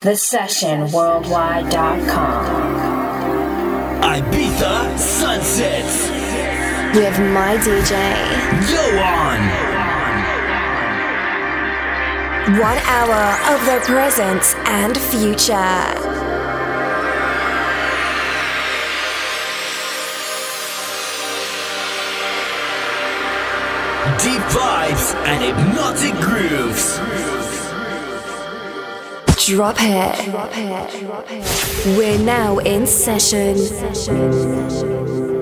TheSessionWorldwide.com. Ibiza Sunsets. With my DJ. Yo on. One hour of the present and future. Deep vibes and hypnotic grooves. Drop it. We're now in session. show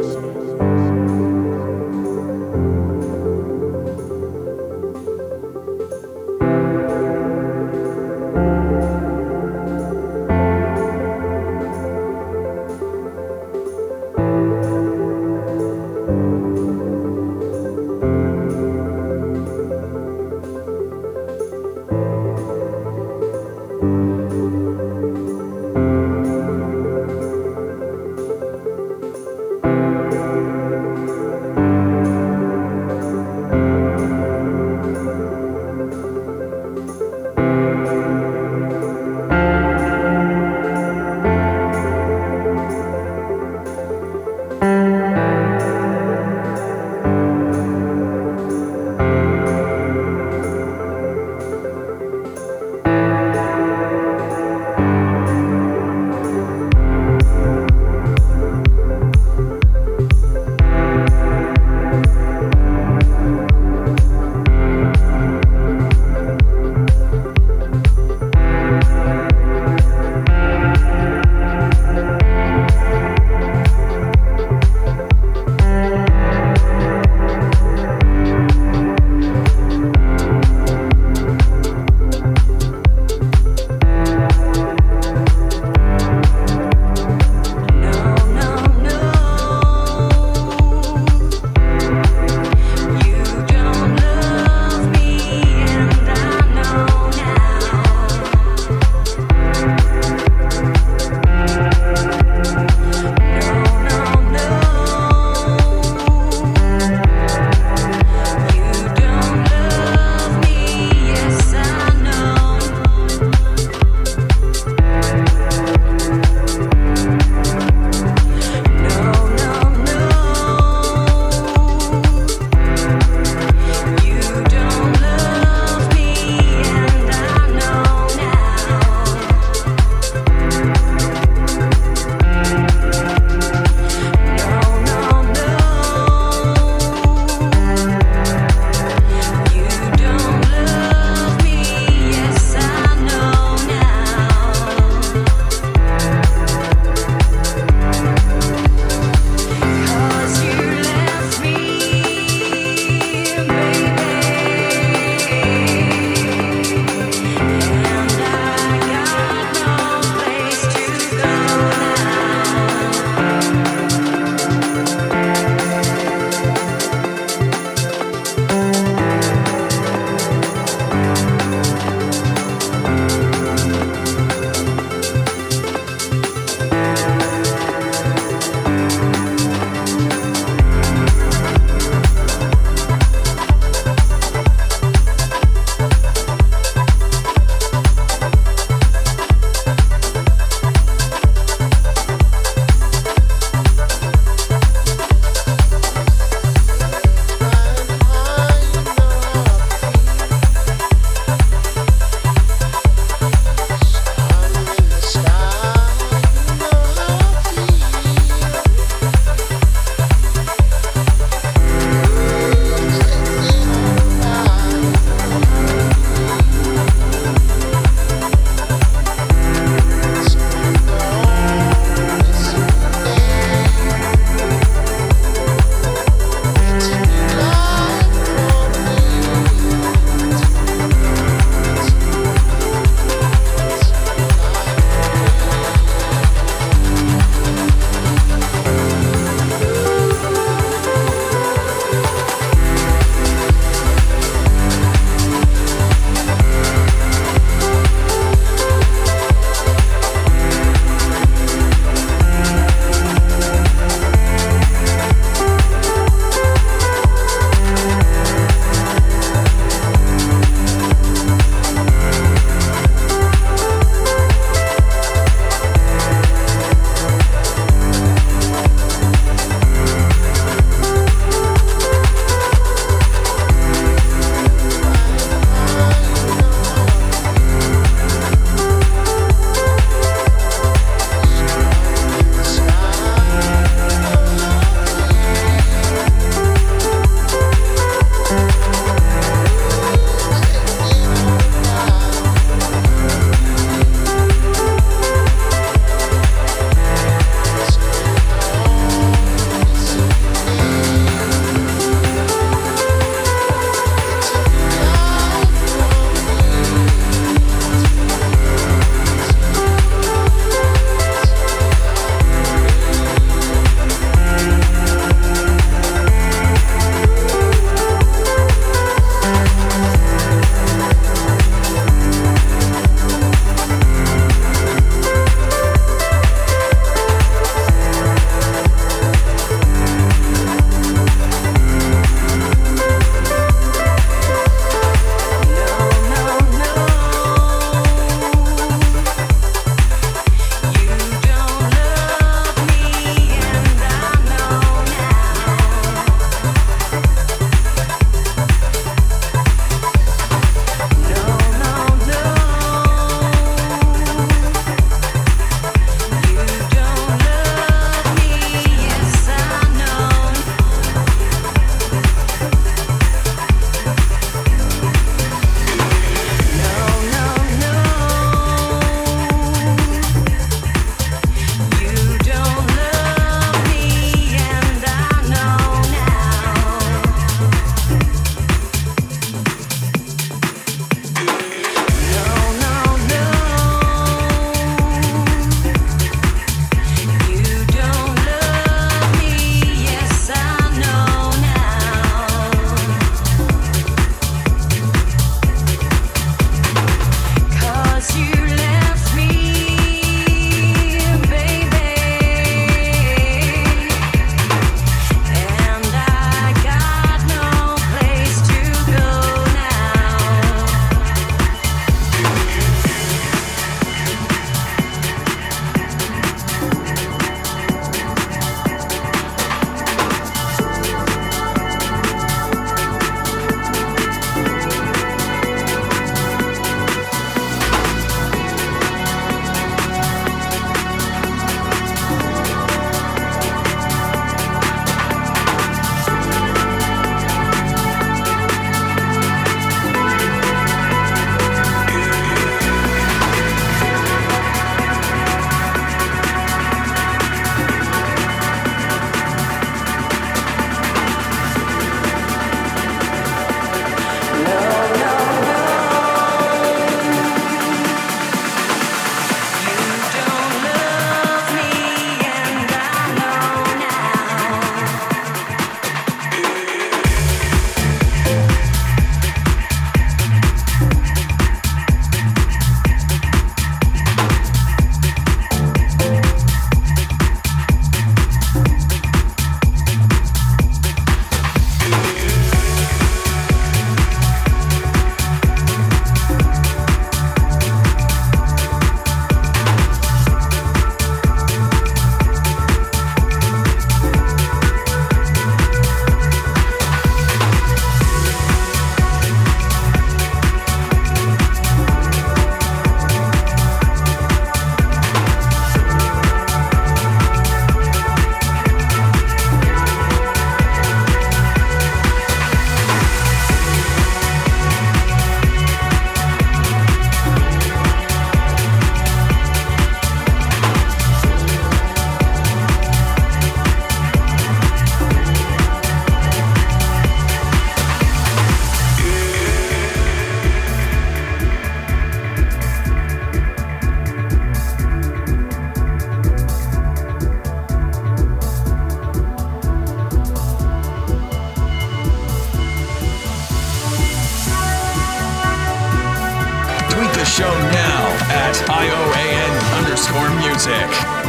IOAN underscore music.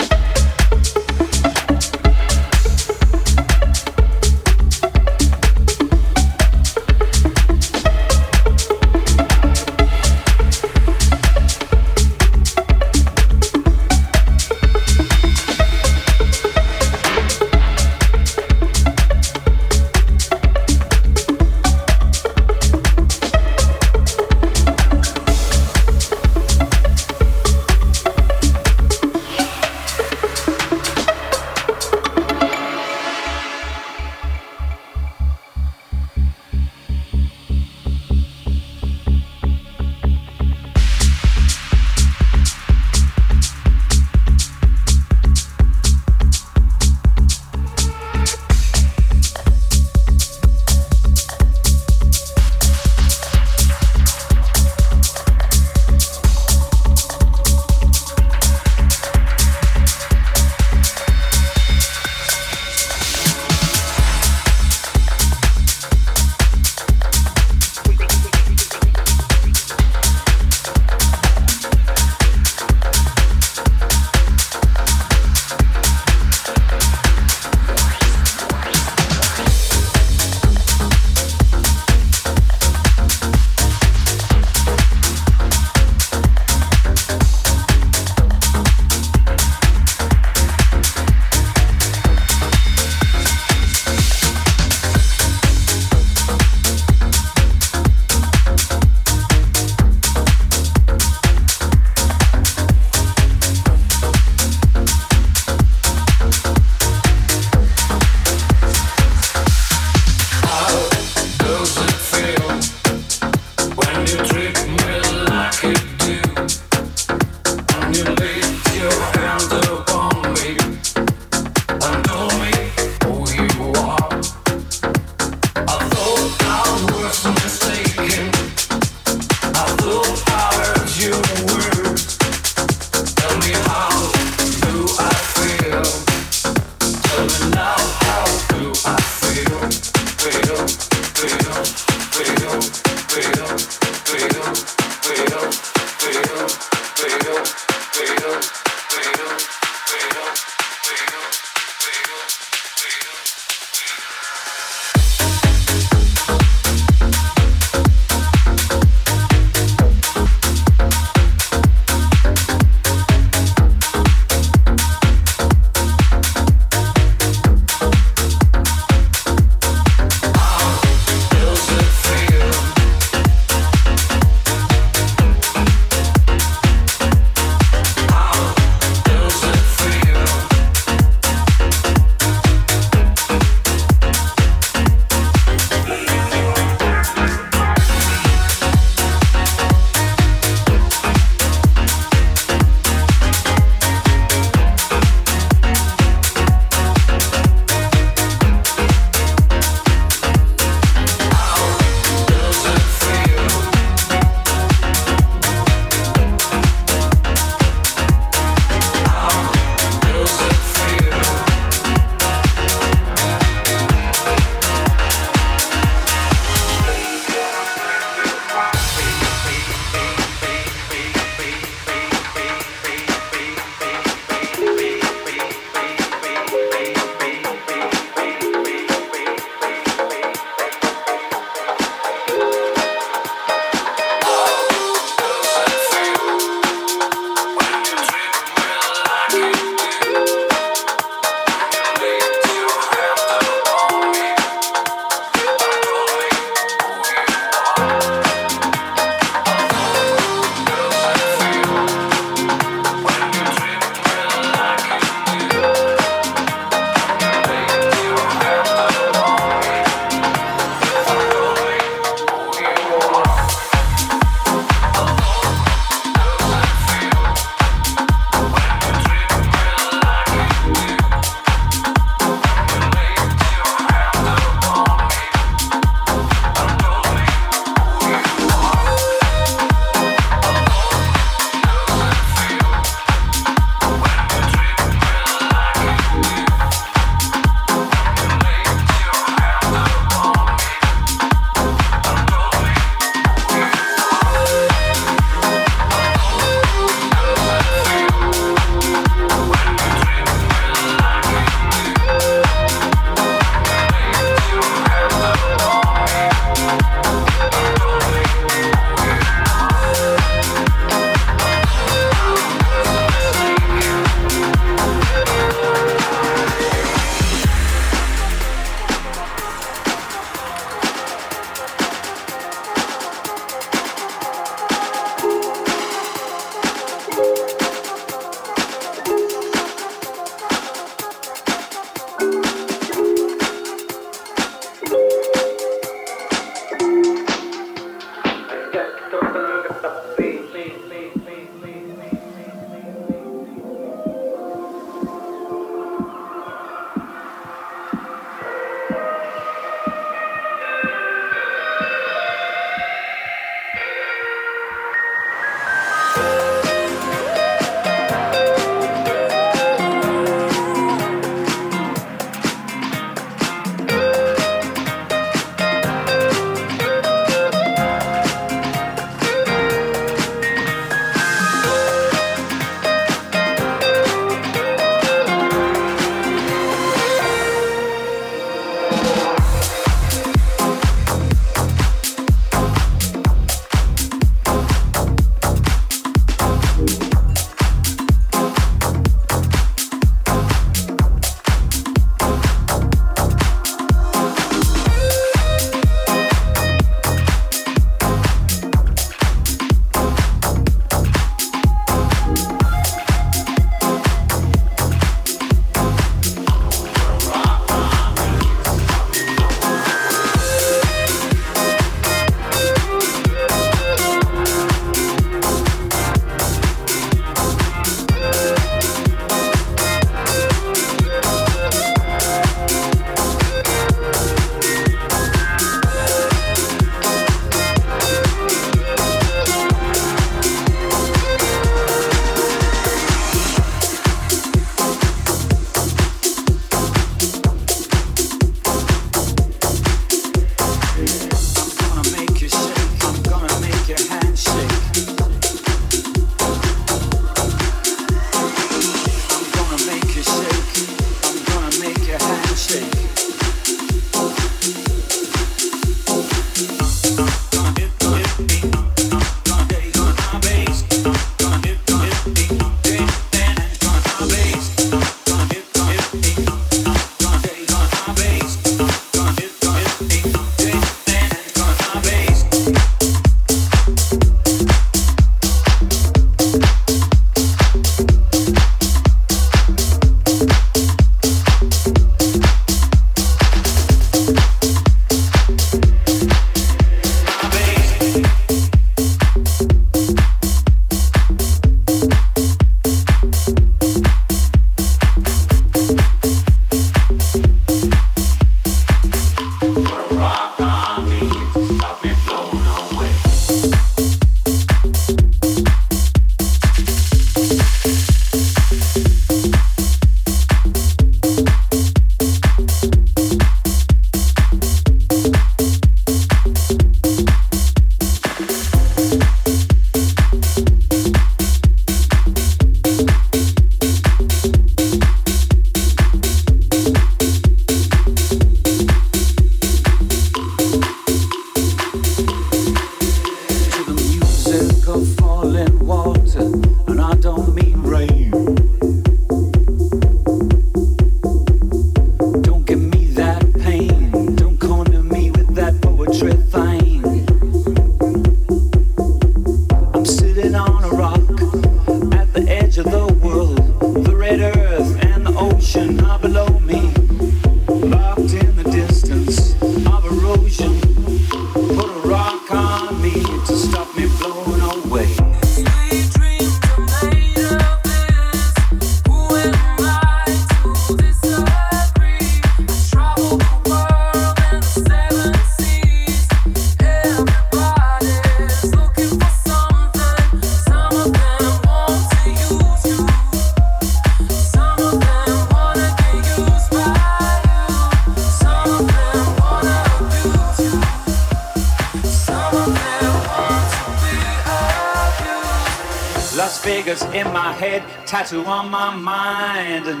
tattoo on my mind. And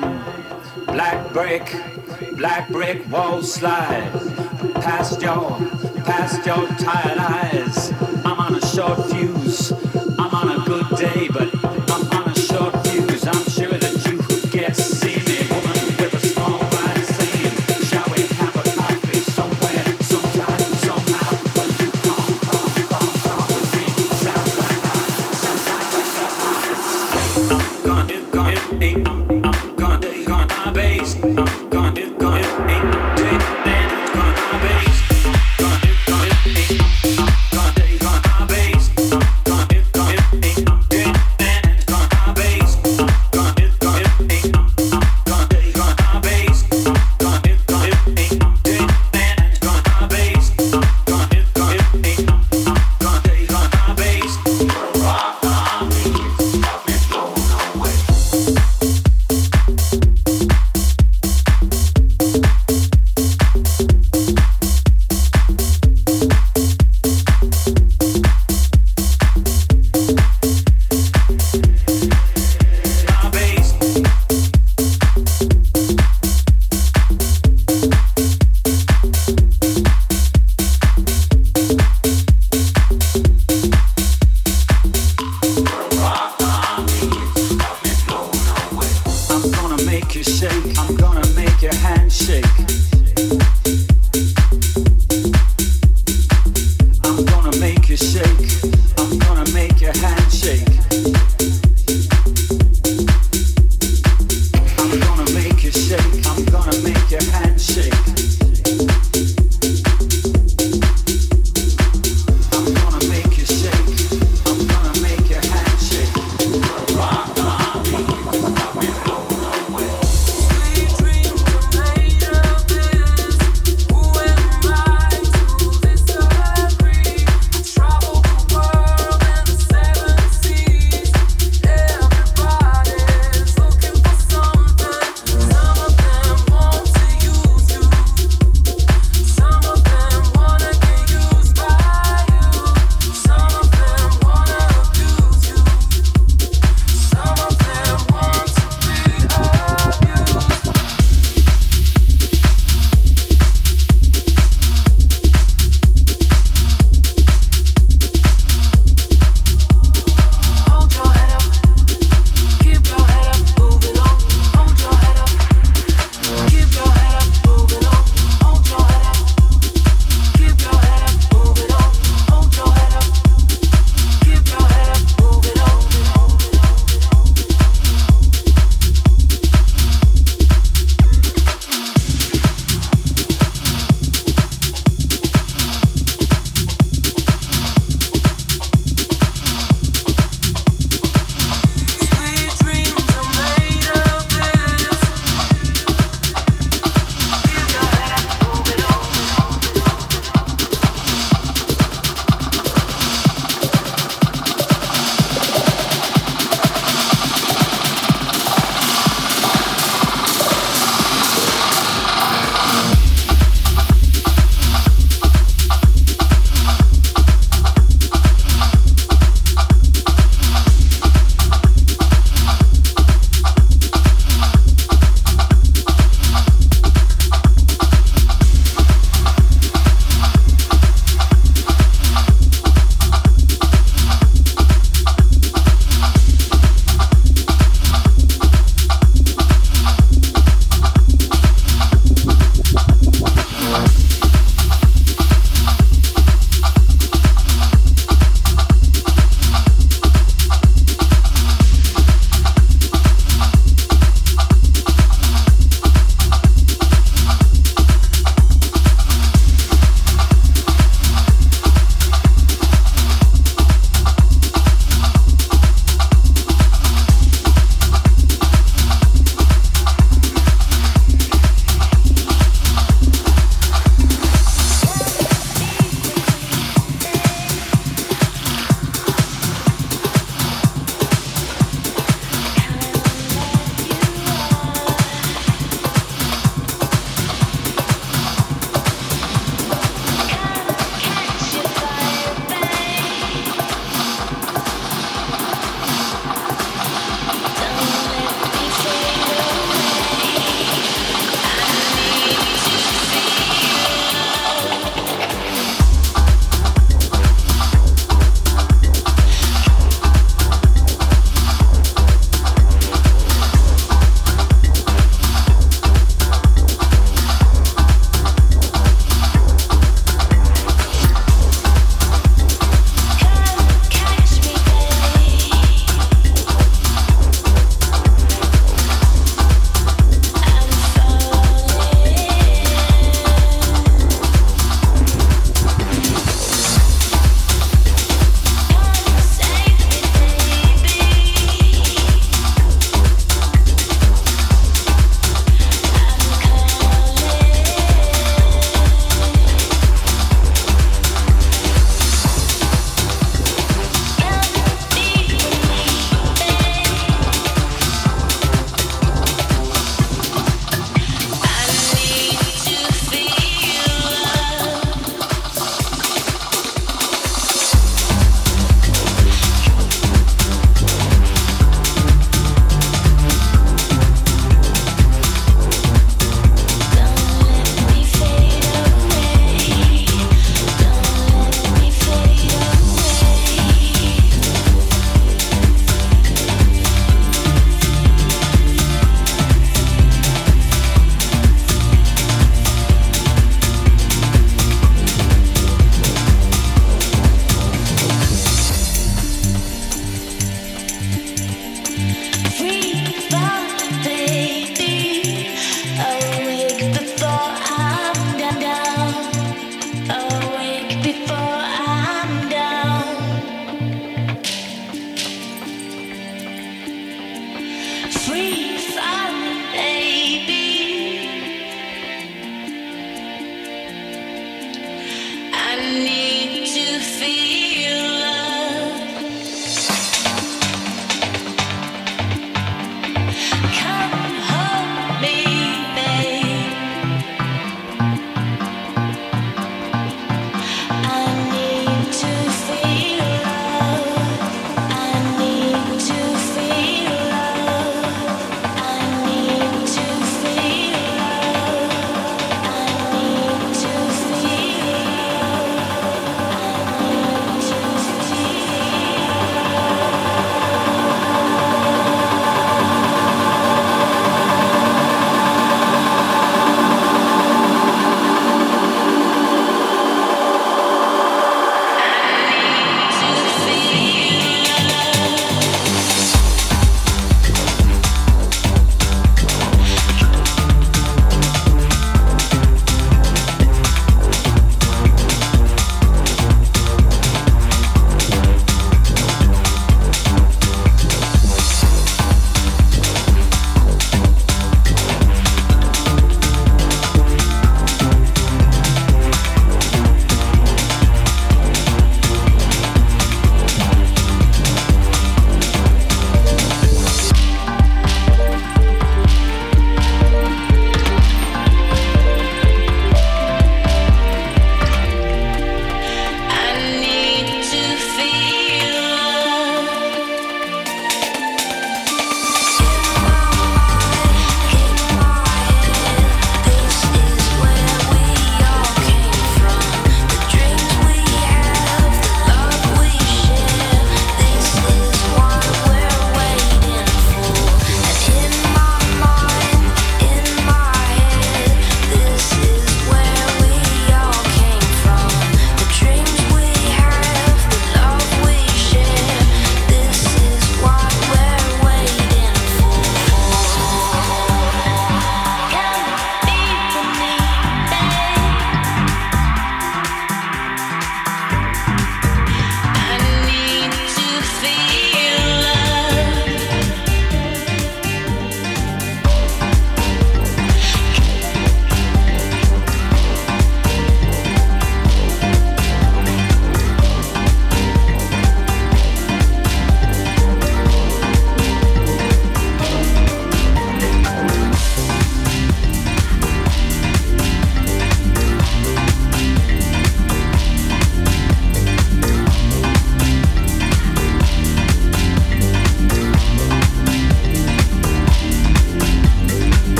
black brick, black brick wall slide past your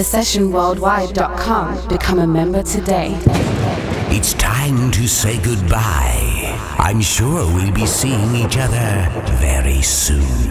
thesessionworldwide.com. Become a member today. It's time to say goodbye. I'm sure we'll be seeing each other very soon.